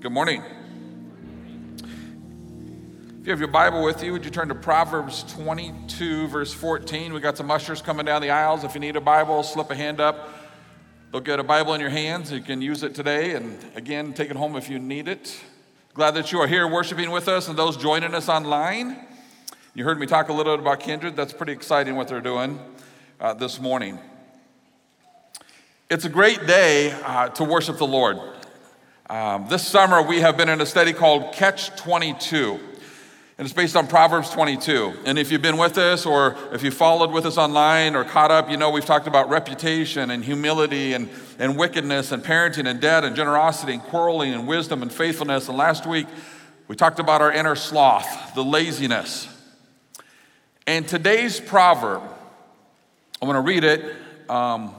Good morning. If you have your Bible with you, would you turn to Proverbs 22, verse 14? We got some ushers coming down the aisles. If you need a Bible, slip a hand up. They'll get a Bible in your hands. You can use it today, and again, take it home if you need it. Glad that you are here worshiping with us and those joining us online. You heard me talk a little bit about Kindred. That's pretty exciting what they're doing uh, this morning. It's a great day uh, to worship the Lord. Um, this summer, we have been in a study called Catch 22. And it's based on Proverbs 22. And if you've been with us or if you followed with us online or caught up, you know we've talked about reputation and humility and, and wickedness and parenting and debt and generosity and quarreling and wisdom and faithfulness. And last week, we talked about our inner sloth, the laziness. And today's proverb, I'm going to read it, um,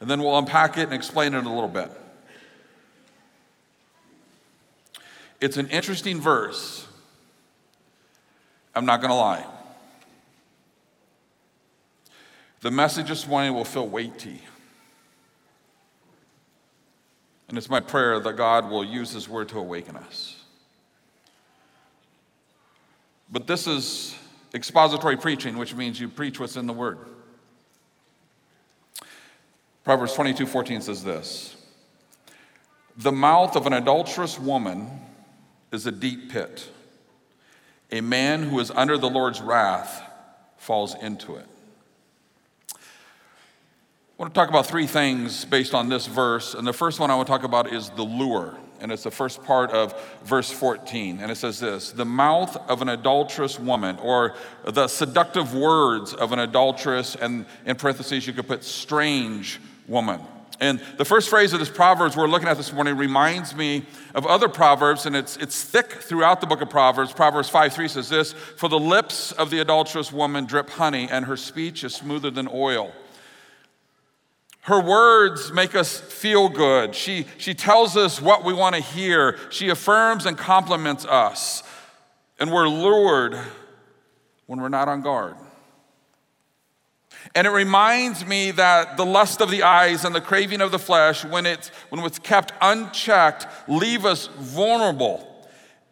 and then we'll unpack it and explain it a little bit. It's an interesting verse. I'm not going to lie. The message this morning will feel weighty. And it's my prayer that God will use His word to awaken us. But this is expository preaching, which means you preach what's in the word. Proverbs 22 14 says this The mouth of an adulterous woman is a deep pit. A man who is under the Lord's wrath falls into it. I want to talk about three things based on this verse. And the first one I want to talk about is the lure. And it's the first part of verse 14. And it says this The mouth of an adulterous woman, or the seductive words of an adulteress, and in parentheses, you could put strange woman. And the first phrase of this Proverbs we're looking at this morning reminds me of other Proverbs, and it's, it's thick throughout the book of Proverbs. Proverbs 5 3 says this For the lips of the adulterous woman drip honey, and her speech is smoother than oil. Her words make us feel good. She, she tells us what we want to hear. She affirms and compliments us. And we're lured when we're not on guard. And it reminds me that the lust of the eyes and the craving of the flesh, when it's, when it's kept unchecked, leave us vulnerable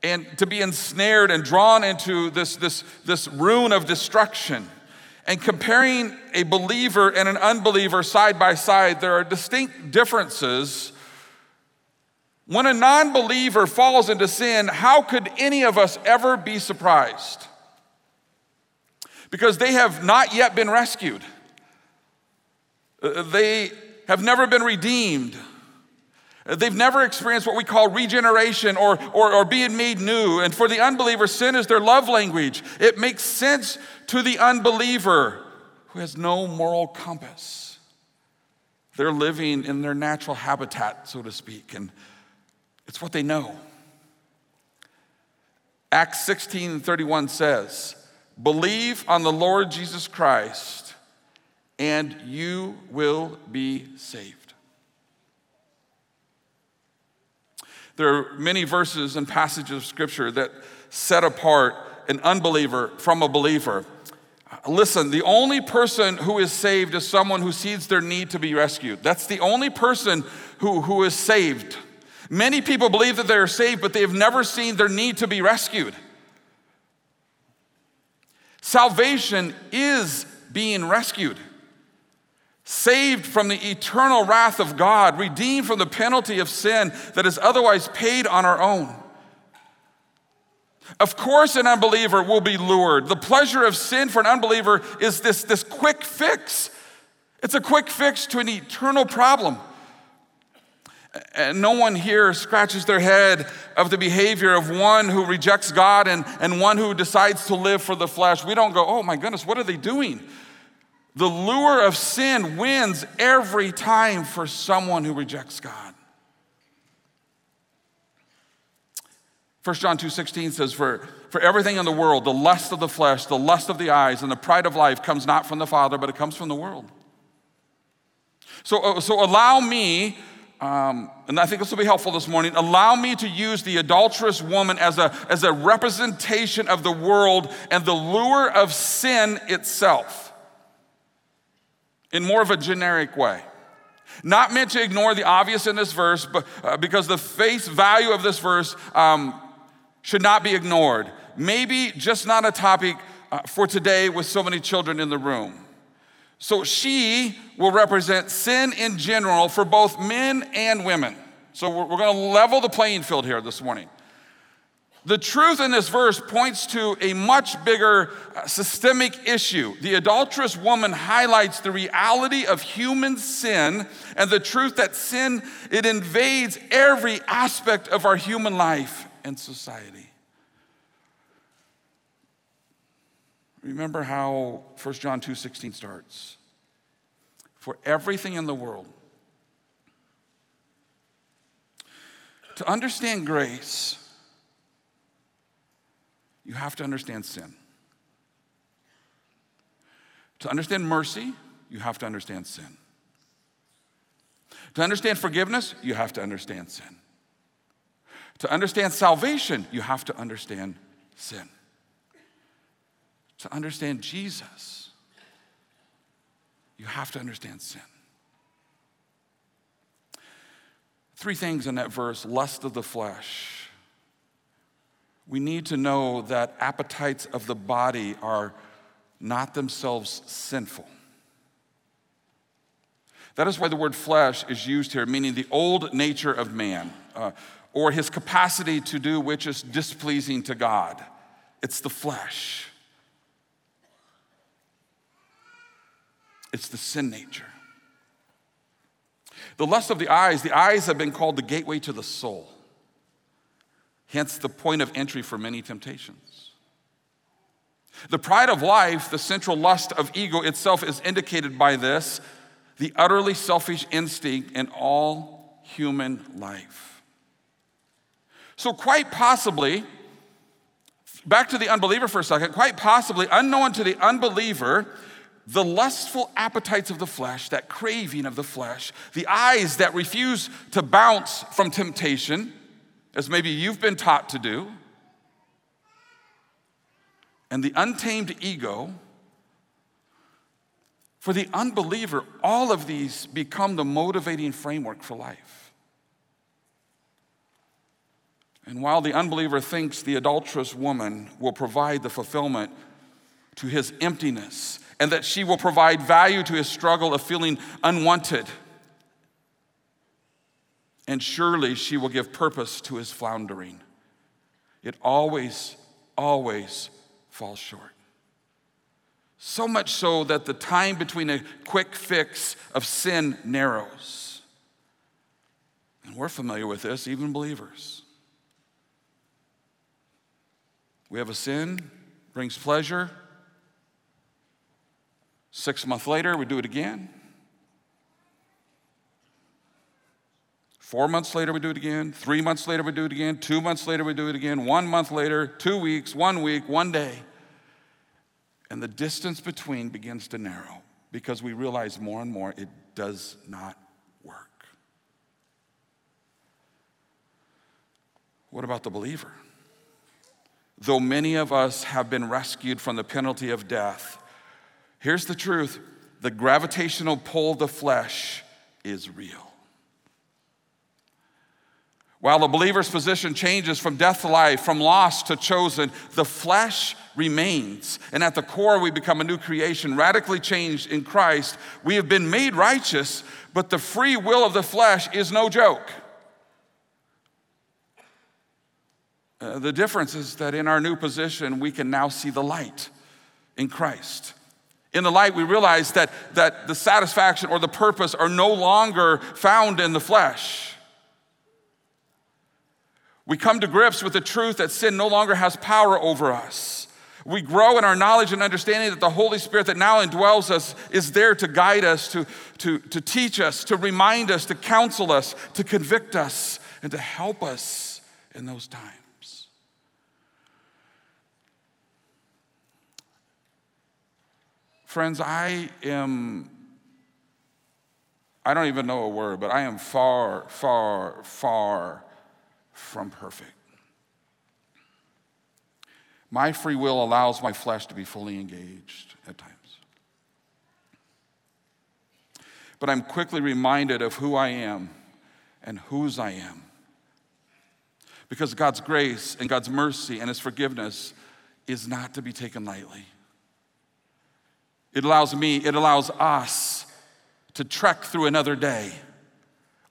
and to be ensnared and drawn into this, this, this ruin of destruction. And comparing a believer and an unbeliever side by side, there are distinct differences. When a non believer falls into sin, how could any of us ever be surprised? Because they have not yet been rescued. Uh, they have never been redeemed. Uh, they've never experienced what we call regeneration or, or, or, being made new. And for the unbeliever, sin is their love language. It makes sense to the unbeliever who has no moral compass. They're living in their natural habitat, so to speak, and it's what they know. Acts 16 31 says, Believe on the Lord Jesus Christ and you will be saved. There are many verses and passages of scripture that set apart an unbeliever from a believer. Listen, the only person who is saved is someone who sees their need to be rescued. That's the only person who, who is saved. Many people believe that they are saved, but they have never seen their need to be rescued. Salvation is being rescued saved from the eternal wrath of God, redeemed from the penalty of sin that is otherwise paid on our own. Of course, an unbeliever will be lured. The pleasure of sin for an unbeliever is this, this quick fix. It's a quick fix to an eternal problem. And no one here scratches their head of the behavior of one who rejects God and, and one who decides to live for the flesh. We don't go, oh my goodness, what are they doing? The lure of sin wins every time for someone who rejects God. 1 John 2:16 says for for everything in the world the lust of the flesh the lust of the eyes and the pride of life comes not from the father but it comes from the world. So uh, so allow me um, and I think this will be helpful this morning. Allow me to use the adulterous woman as a, as a representation of the world and the lure of sin itself in more of a generic way. Not meant to ignore the obvious in this verse, but uh, because the face value of this verse um, should not be ignored. Maybe just not a topic uh, for today with so many children in the room. So she will represent sin in general for both men and women. So we're, we're going to level the playing field here this morning. The truth in this verse points to a much bigger uh, systemic issue. The adulterous woman highlights the reality of human sin and the truth that sin it invades every aspect of our human life and society. Remember how 1 John 2:16 starts. For everything in the world to understand grace, you have to understand sin. To understand mercy, you have to understand sin. To understand forgiveness, you have to understand sin. To understand salvation, you have to understand sin to understand Jesus, you have to understand sin. Three things in that verse lust of the flesh. We need to know that appetites of the body are not themselves sinful. That is why the word flesh is used here, meaning the old nature of man, uh, or his capacity to do which is displeasing to God. It's the flesh. It's the sin nature. The lust of the eyes, the eyes have been called the gateway to the soul, hence the point of entry for many temptations. The pride of life, the central lust of ego itself, is indicated by this the utterly selfish instinct in all human life. So, quite possibly, back to the unbeliever for a second, quite possibly, unknown to the unbeliever, the lustful appetites of the flesh, that craving of the flesh, the eyes that refuse to bounce from temptation, as maybe you've been taught to do, and the untamed ego, for the unbeliever, all of these become the motivating framework for life. And while the unbeliever thinks the adulterous woman will provide the fulfillment to his emptiness and that she will provide value to his struggle of feeling unwanted. And surely she will give purpose to his floundering. It always, always falls short. So much so that the time between a quick fix of sin narrows. And we're familiar with this, even believers. We have a sin, brings pleasure, Six months later, we do it again. Four months later, we do it again. Three months later, we do it again. Two months later, we do it again. One month later, two weeks, one week, one day. And the distance between begins to narrow because we realize more and more it does not work. What about the believer? Though many of us have been rescued from the penalty of death, Here's the truth the gravitational pull of the flesh is real. While the believer's position changes from death to life, from lost to chosen, the flesh remains. And at the core, we become a new creation, radically changed in Christ. We have been made righteous, but the free will of the flesh is no joke. Uh, the difference is that in our new position, we can now see the light in Christ. In the light, we realize that, that the satisfaction or the purpose are no longer found in the flesh. We come to grips with the truth that sin no longer has power over us. We grow in our knowledge and understanding that the Holy Spirit that now indwells us is there to guide us, to, to, to teach us, to remind us, to counsel us, to convict us, and to help us in those times. Friends, I am, I don't even know a word, but I am far, far, far from perfect. My free will allows my flesh to be fully engaged at times. but I'm quickly reminded of who I am and whose I am. Because God's grace and God's mercy and His forgiveness is not to be taken lightly. It allows me, it allows us to trek through another day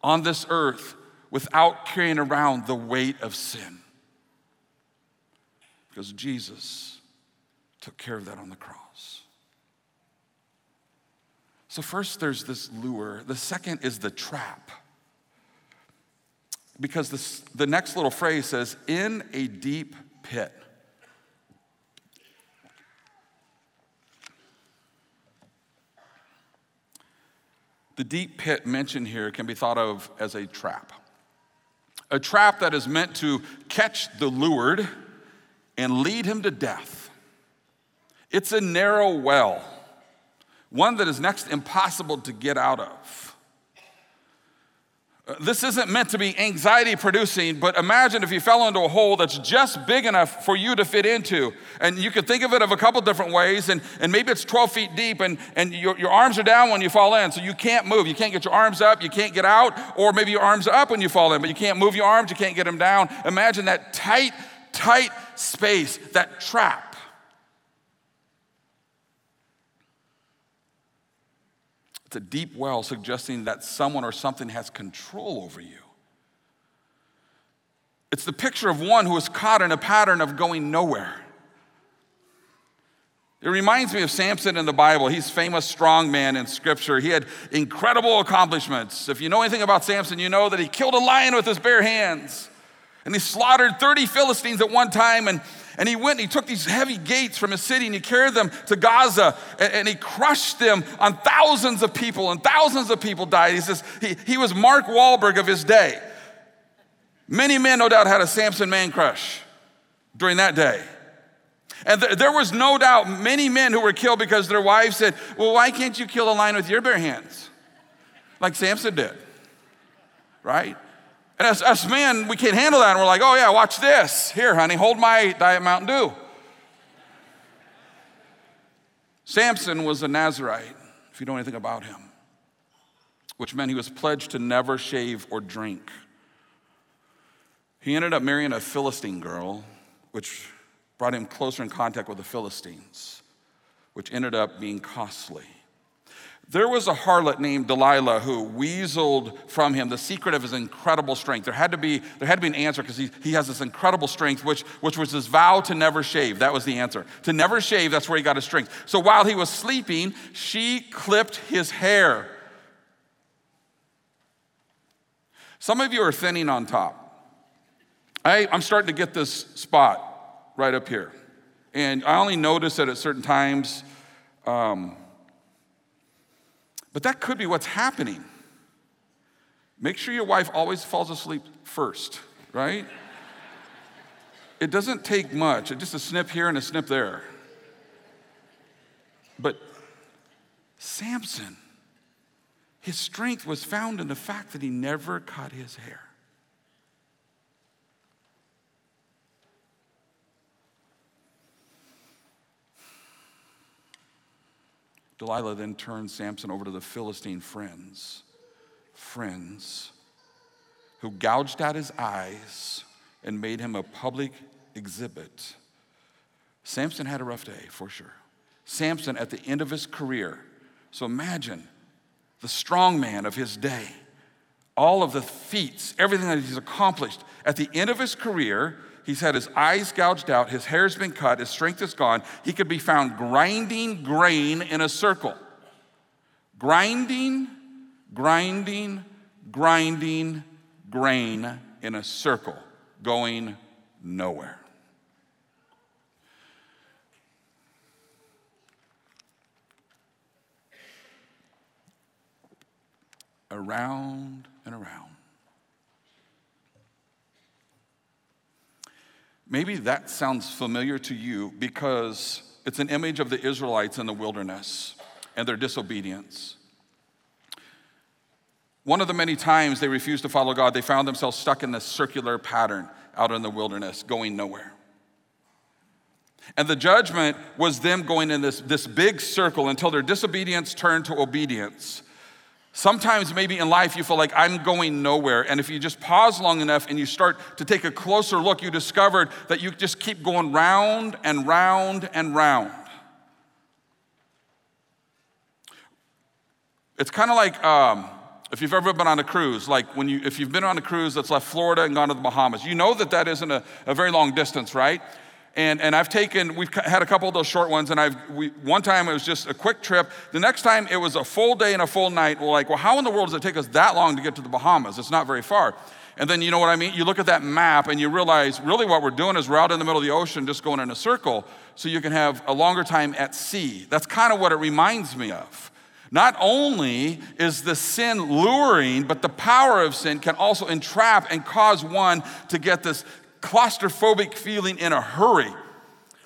on this earth without carrying around the weight of sin. Because Jesus took care of that on the cross. So, first, there's this lure. The second is the trap. Because this, the next little phrase says, in a deep pit. The deep pit mentioned here can be thought of as a trap. A trap that is meant to catch the lured and lead him to death. It's a narrow well, one that is next impossible to get out of. This isn't meant to be anxiety producing, but imagine if you fell into a hole that's just big enough for you to fit into. And you could think of it of a couple different ways, and, and maybe it's 12 feet deep, and, and your, your arms are down when you fall in, so you can't move. You can't get your arms up, you can't get out, or maybe your arms are up when you fall in, but you can't move your arms, you can't get them down. Imagine that tight, tight space, that trap. It's a deep well suggesting that someone or something has control over you. It's the picture of one who is caught in a pattern of going nowhere. It reminds me of Samson in the Bible. He's famous strong man in scripture. He had incredible accomplishments. If you know anything about Samson, you know that he killed a lion with his bare hands. And he slaughtered 30 Philistines at one time and and he went and he took these heavy gates from his city and he carried them to Gaza and, and, he crushed them on thousands of people, and thousands of people died. He says he, he was Mark Wahlberg of his day. Many men, no doubt, had a Samson man crush during that day. And th- there was no doubt many men who were killed because their wives said, Well, why can't you kill a lion with your bare hands? Like Samson did, right? And as us men, we can't handle that. And we're like, oh, yeah, watch this. Here, honey, hold my Diet Mountain Dew. Samson was a Nazarite, if you know anything about him, which meant he was pledged to never shave or drink. He ended up marrying a Philistine girl, which brought him closer in contact with the Philistines, which ended up being costly. There was a harlot named Delilah who weaseled from him the secret of his incredible strength. There had to be, there had to be an answer because he, he has this incredible strength, which, which was his vow to never shave. That was the answer. To never shave, that's where he got his strength. So while he was sleeping, she clipped his hair. Some of you are thinning on top. I, I'm starting to get this spot right up here. And I only notice it at certain times. Um, but that could be what's happening. Make sure your wife always falls asleep first, right? it doesn't take much, it's just a snip here and a snip there. But Samson, his strength was found in the fact that he never cut his hair. Delilah then turned Samson over to the Philistine friends, friends who gouged out his eyes and made him a public exhibit. Samson had a rough day, for sure. Samson, at the end of his career, so imagine the strong man of his day, all of the feats, everything that he's accomplished. At the end of his career, He's had his eyes gouged out, his hair's been cut, his strength is gone. He could be found grinding grain in a circle. Grinding, grinding, grinding grain in a circle, going nowhere. Around and around. Maybe that sounds familiar to you because it's an image of the Israelites in the wilderness and their disobedience. One of the many times they refused to follow God, they found themselves stuck in this circular pattern out in the wilderness, going nowhere. And the judgment was them going in this, this big circle until their disobedience turned to obedience. Sometimes, maybe in life, you feel like I'm going nowhere. And if you just pause long enough and you start to take a closer look, you discovered that you just keep going round and round and round. It's kind of like um, if you've ever been on a cruise, like when you, if you've been on a cruise that's left Florida and gone to the Bahamas, you know that that isn't a, a very long distance, right? And, and I've taken, we've had a couple of those short ones, and I've, we, one time it was just a quick trip. The next time it was a full day and a full night. We're like, well, how in the world does it take us that long to get to the Bahamas? It's not very far. And then you know what I mean? You look at that map and you realize really what we're doing is we're out in the middle of the ocean just going in a circle so you can have a longer time at sea. That's kind of what it reminds me of. Not only is the sin luring, but the power of sin can also entrap and cause one to get this claustrophobic feeling in a hurry.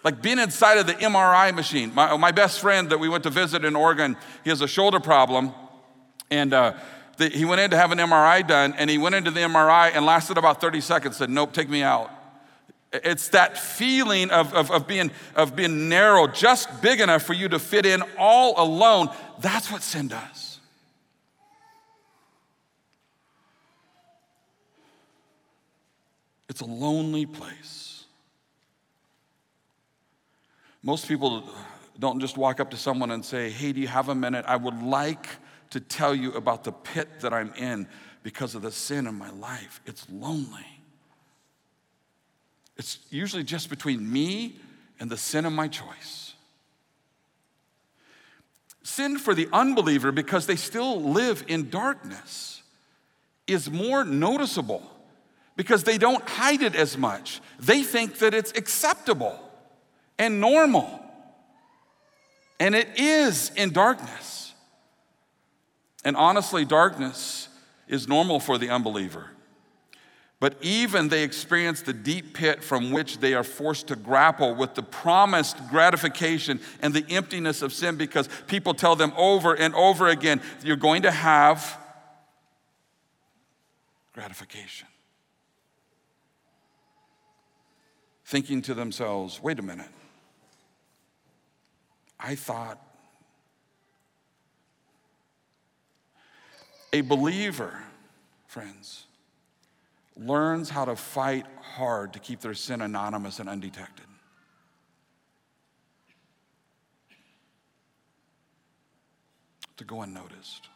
Like being inside of the MRI machine. My, my best friend that we went to visit in Oregon, he has a shoulder problem. And uh, the, he went in to have an MRI done, and he went into the MRI and lasted about 30 seconds, said, Nope, take me out. It's that feeling of, of, of, being, of being narrow, just big enough for you to fit in all alone. That's what sin does. It's a lonely place. Most people don't just walk up to someone and say, Hey, do you have a minute? I would like to tell you about the pit that I'm in because of the sin in my life. It's lonely. It's usually just between me and the sin of my choice. Sin for the unbeliever, because they still live in darkness, is more noticeable because they don't hide it as much. They think that it's acceptable and normal. And it is in darkness. And honestly, darkness is normal for the unbeliever. But even they experience the deep pit from which they are forced to grapple with the promised gratification and the emptiness of sin because people tell them over and over again, you're going to have gratification. Thinking to themselves, wait a minute, I thought a believer, friends, learns how to fight hard to keep their sin anonymous and undetected. To go unnoticed.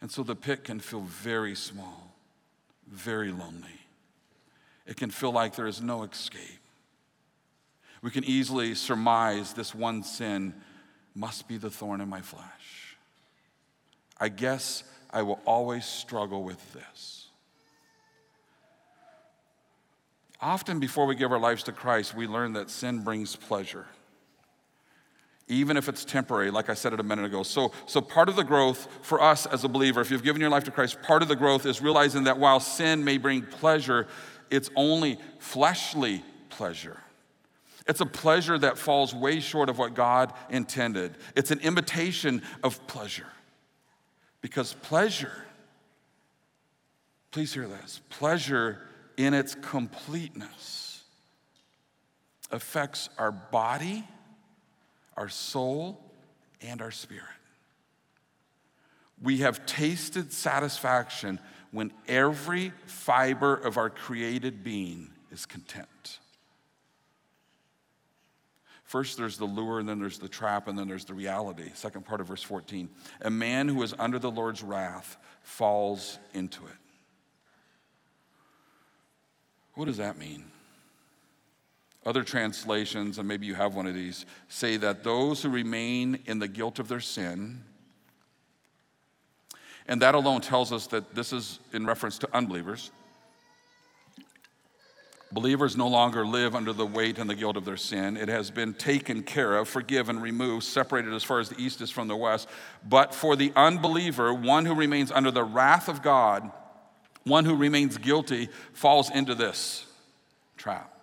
And so the pit can feel very small, very lonely it can feel like there is no escape. We can easily surmise this one sin must be the thorn in my flesh. I guess I will always struggle with this. Often, before we give our lives to Christ, we learn that sin brings pleasure, even if it's temporary, like I said it a minute ago. So, so, part of the growth for us as a believer, if you've given your life to Christ, part of the growth is realizing that while sin may bring pleasure, it's only fleshly pleasure. It's a pleasure that falls way short of what God intended. It's an imitation of pleasure. Because pleasure, please hear this, pleasure in its completeness affects our body, our soul, and our spirit. We have tasted satisfaction when every fiber of our created being is content. First, there's the lure, and then there's the trap, and then there's the reality. Second part of verse 14. A man who is under the Lord's wrath falls into it. What does that mean? Other translations, and maybe you have one of these, say that those who remain in the guilt of their sin and that alone tells us that this is in reference to unbelievers. Believers no longer live under the weight and the guilt of their sin. It has been taken care of, forgiven, removed, separated as far as the east is from the west. But for the unbeliever, one who remains under the wrath of God, one who remains guilty, falls into this trap.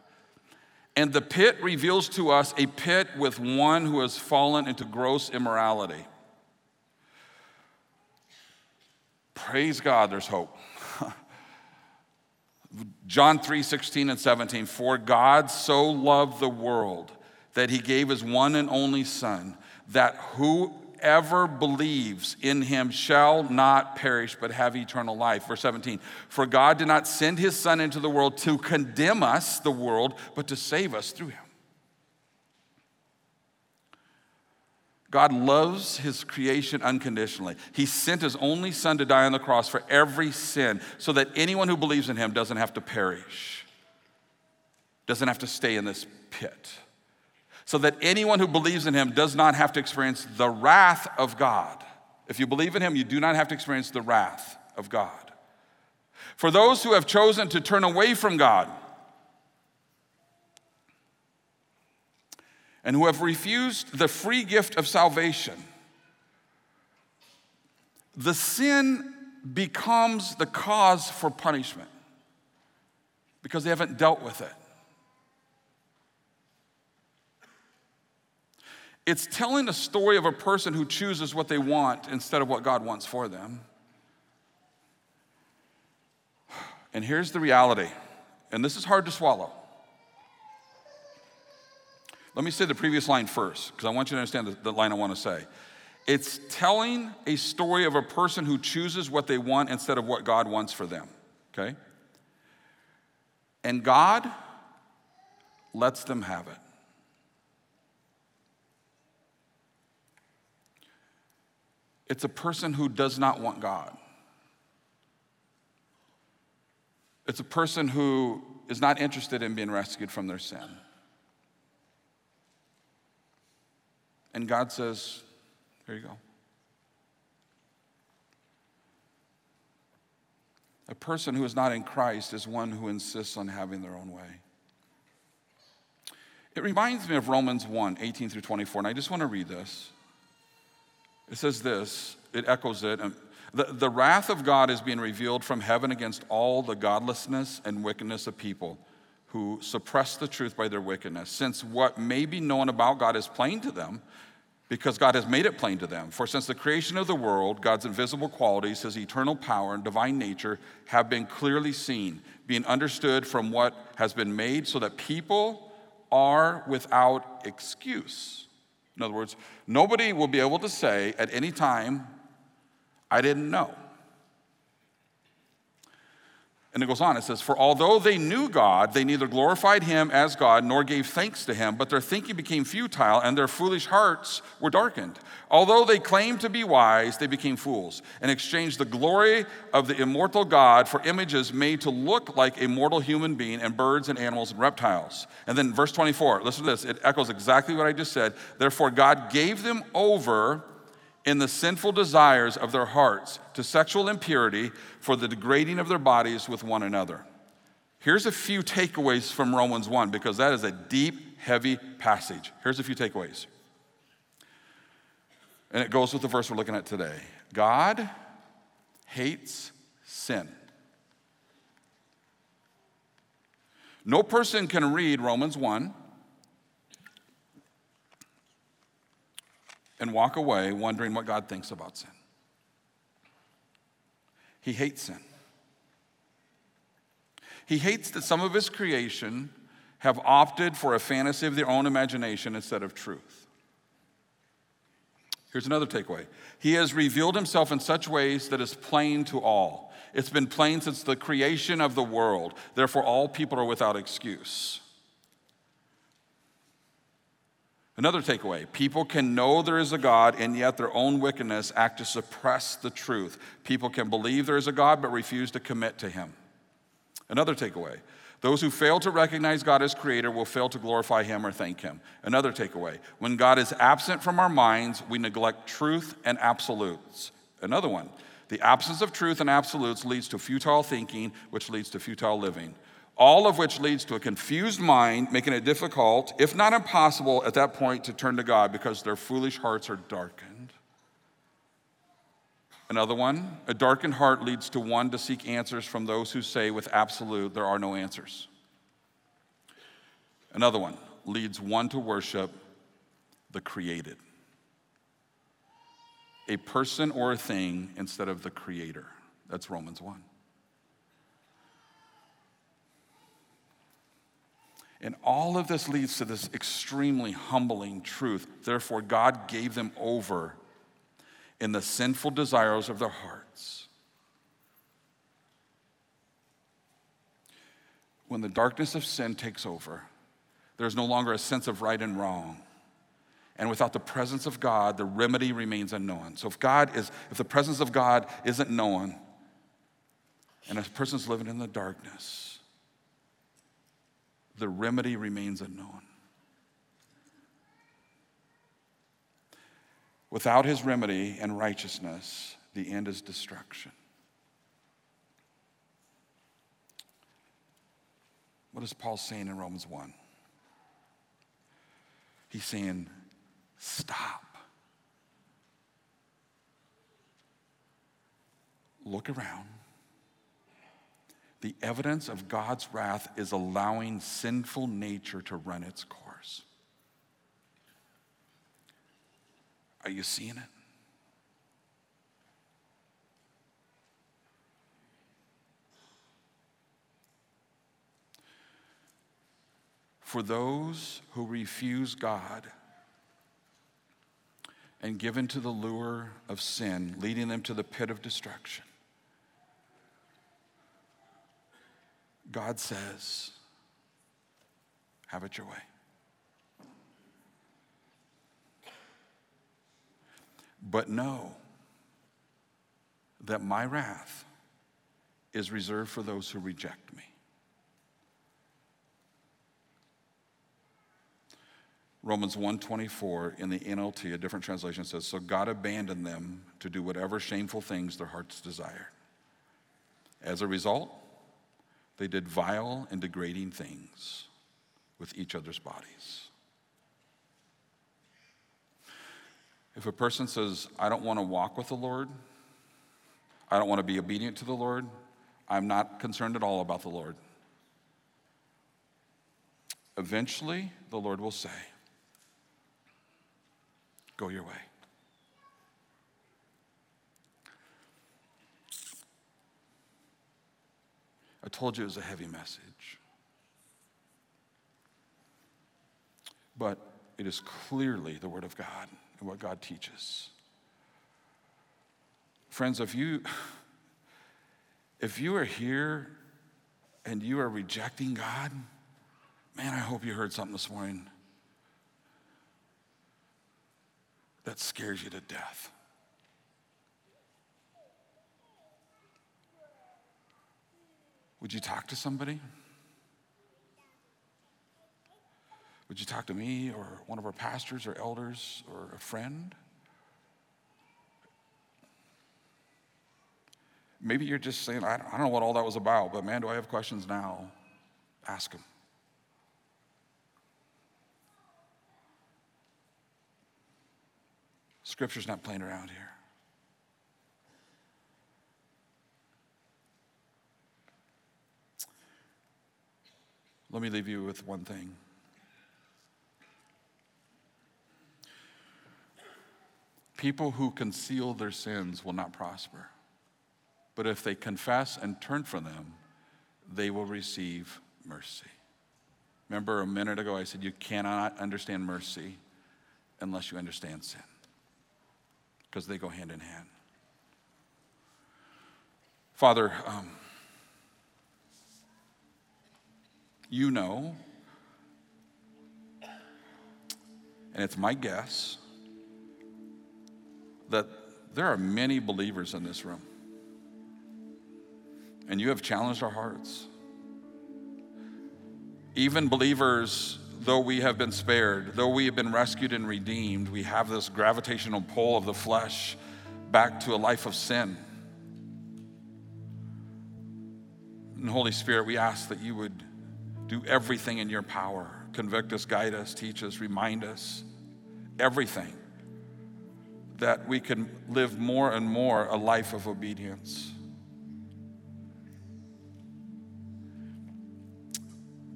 And the pit reveals to us a pit with one who has fallen into gross immorality. Praise God, there's hope. John 3 16 and 17. For God so loved the world that he gave his one and only Son, that Whoever believes in him shall not perish, but have eternal life. Verse 17 For God did not send his Son into the world to condemn us, the world, but to save us through him. God loves his creation unconditionally. He sent his only son to die on the cross for every sin so that anyone who believes in him doesn't have to perish, doesn't have to stay in this pit so that anyone who believes in him does not have to experience the wrath of God. If you believe in him, you do not have to experience the wrath of God. For those who have chosen to turn away from God and who have refused the free gift of salvation, the sin becomes the cause for punishment because they haven't dealt with it. It's telling a story of a person who chooses what they want instead of what God wants for them. And here's the reality, and this is hard to swallow. Let me say the previous line first, because I want you to understand the, the line I want to say. It's telling a story of a person who chooses what they want instead of what God wants for them, okay? And God lets them have it. It's a person who does not want God. It's a person who is not interested in being rescued from their sin. And God says, There you go. A person who is not in Christ is one who insists on having their own way. It reminds me of Romans 1 18 through 24, and I just want to read this. It says this, it echoes it. The, the wrath of God is being revealed from heaven against all the godlessness and wickedness of people who suppress the truth by their wickedness, since what may be known about God is plain to them, because God has made it plain to them. For since the creation of the world, God's invisible qualities, his eternal power and divine nature, have been clearly seen, being understood from what has been made, so that people are without excuse. In other words, nobody will be able to say at any time, I didn't know. And it goes on, it says, For although they knew God, they neither glorified him as God nor gave thanks to him, but their thinking became futile and their foolish hearts were darkened. Although they claimed to be wise, they became fools and exchanged the glory of the immortal God for images made to look like a mortal human being and birds and animals and reptiles. And then verse 24, listen to this, it echoes exactly what I just said. Therefore, God gave them over in the sinful desires of their hearts to sexual impurity for the degrading of their bodies with one another. Here's a few takeaways from Romans 1 because that is a deep, heavy passage. Here's a few takeaways. And it goes with the verse we're looking at today God hates sin. No person can read Romans 1 and walk away wondering what God thinks about sin. He hates sin. He hates that some of his creation have opted for a fantasy of their own imagination instead of truth. Here's another takeaway He has revealed himself in such ways that is plain to all. It's been plain since the creation of the world, therefore, all people are without excuse. Another takeaway people can know there is a God, and yet their own wickedness act to suppress the truth. People can believe there is a God, but refuse to commit to Him. Another takeaway those who fail to recognize God as creator will fail to glorify Him or thank Him. Another takeaway when God is absent from our minds, we neglect truth and absolutes. Another one the absence of truth and absolutes leads to futile thinking, which leads to futile living all of which leads to a confused mind, making it difficult, if not impossible, at that point to turn to God because their foolish hearts are darkened. Another one, a darkened heart leads to one to seek answers from those who say with absolute there are no answers. Another one leads one to worship the created, a person or a thing instead of the creator. That's Romans 1. And all of this leads to this extremely humbling truth. Therefore, God gave them over in the sinful desires of their hearts. When the darkness of sin takes over, there's no longer a sense of right and wrong. And without the presence of God, the remedy remains unknown. So if God is, if the presence of God isn't known, and a person's living in the darkness, the remedy remains unknown. Without his remedy and righteousness, the end is destruction. What is Paul saying in Romans 1? He's saying, stop. Look around. The evidence of God's wrath is allowing sinful nature to run its course. Are you seeing it? For those who refuse God and give into the lure of sin, leading them to the pit of destruction, God says, Have it your way. But know that my wrath is reserved for those who reject me. Romans 1:24 in the NLT, a different translation says, "So God abandoned them to do whatever shameful things their hearts desired. As a result, they did vile and degrading things with each other's bodies." If a person says, I don't want to walk with the Lord, I don't want to be obedient to the Lord, I'm not concerned at all about the Lord. Eventually, the Lord will say, Go your way. I told you it was a heavy message. But it is clearly the Word of God and what God teaches. Friends, if you if you are here and you are rejecting God, man, I hope you heard something this morning that scares you to death. Would you talk to somebody? Would you talk to me or one of our pastors or elders or a friend? Maybe you're just saying, I don't know what all that was about, but man, do I have questions now? Ask them. Scripture's not playing around here. Let me leave you with one thing. People who conceal their sins will not prosper. But if they confess and turn from them, they will receive mercy. Remember a minute ago, I said you cannot understand mercy unless you understand sin, because they go hand in hand. Father, um, you know, and it's my guess that there are many believers in this room. And you have challenged our hearts. Even believers, though we have been spared, though we have been rescued and redeemed, we have this gravitational pull of the flesh back to a life of sin. And Holy Spirit, we ask that you would do everything in your power convict us, guide us, teach us, remind us, everything that we can live more and more a life of obedience.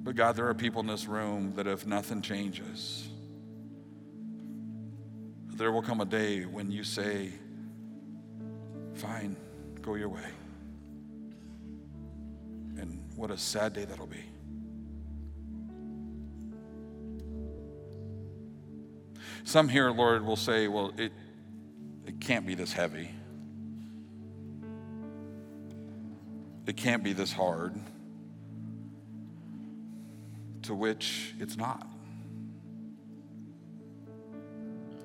But God, there are people in this room that if nothing changes, there will come a day when you say, Fine, go your way. And what a sad day that'll be. Some here, Lord, will say, Well, it, it can't be this heavy. It can't be this hard. To which it's not.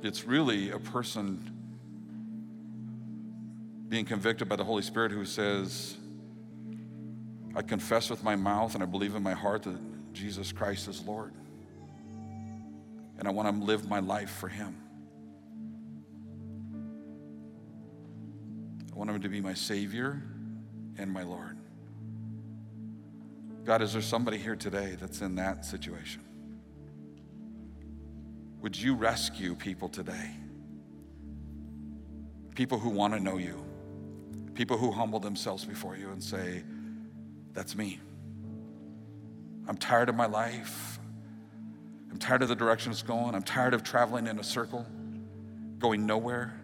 It's really a person being convicted by the Holy Spirit who says, I confess with my mouth and I believe in my heart that Jesus Christ is Lord. And I want to live my life for Him. I want Him to be my Savior and my Lord. God, is there somebody here today that's in that situation? Would you rescue people today? People who want to know you, people who humble themselves before you and say, That's me. I'm tired of my life. I'm tired of the direction it's going. I'm tired of traveling in a circle, going nowhere.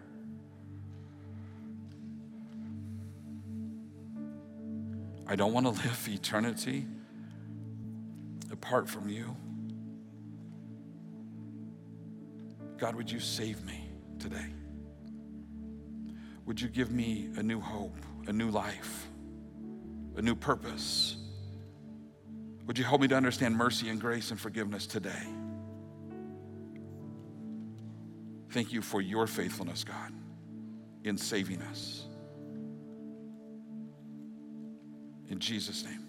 I don't want to live eternity apart from you. God, would you save me today? Would you give me a new hope, a new life, a new purpose? Would you help me to understand mercy and grace and forgiveness today? Thank you for your faithfulness, God, in saving us. In Jesus' name.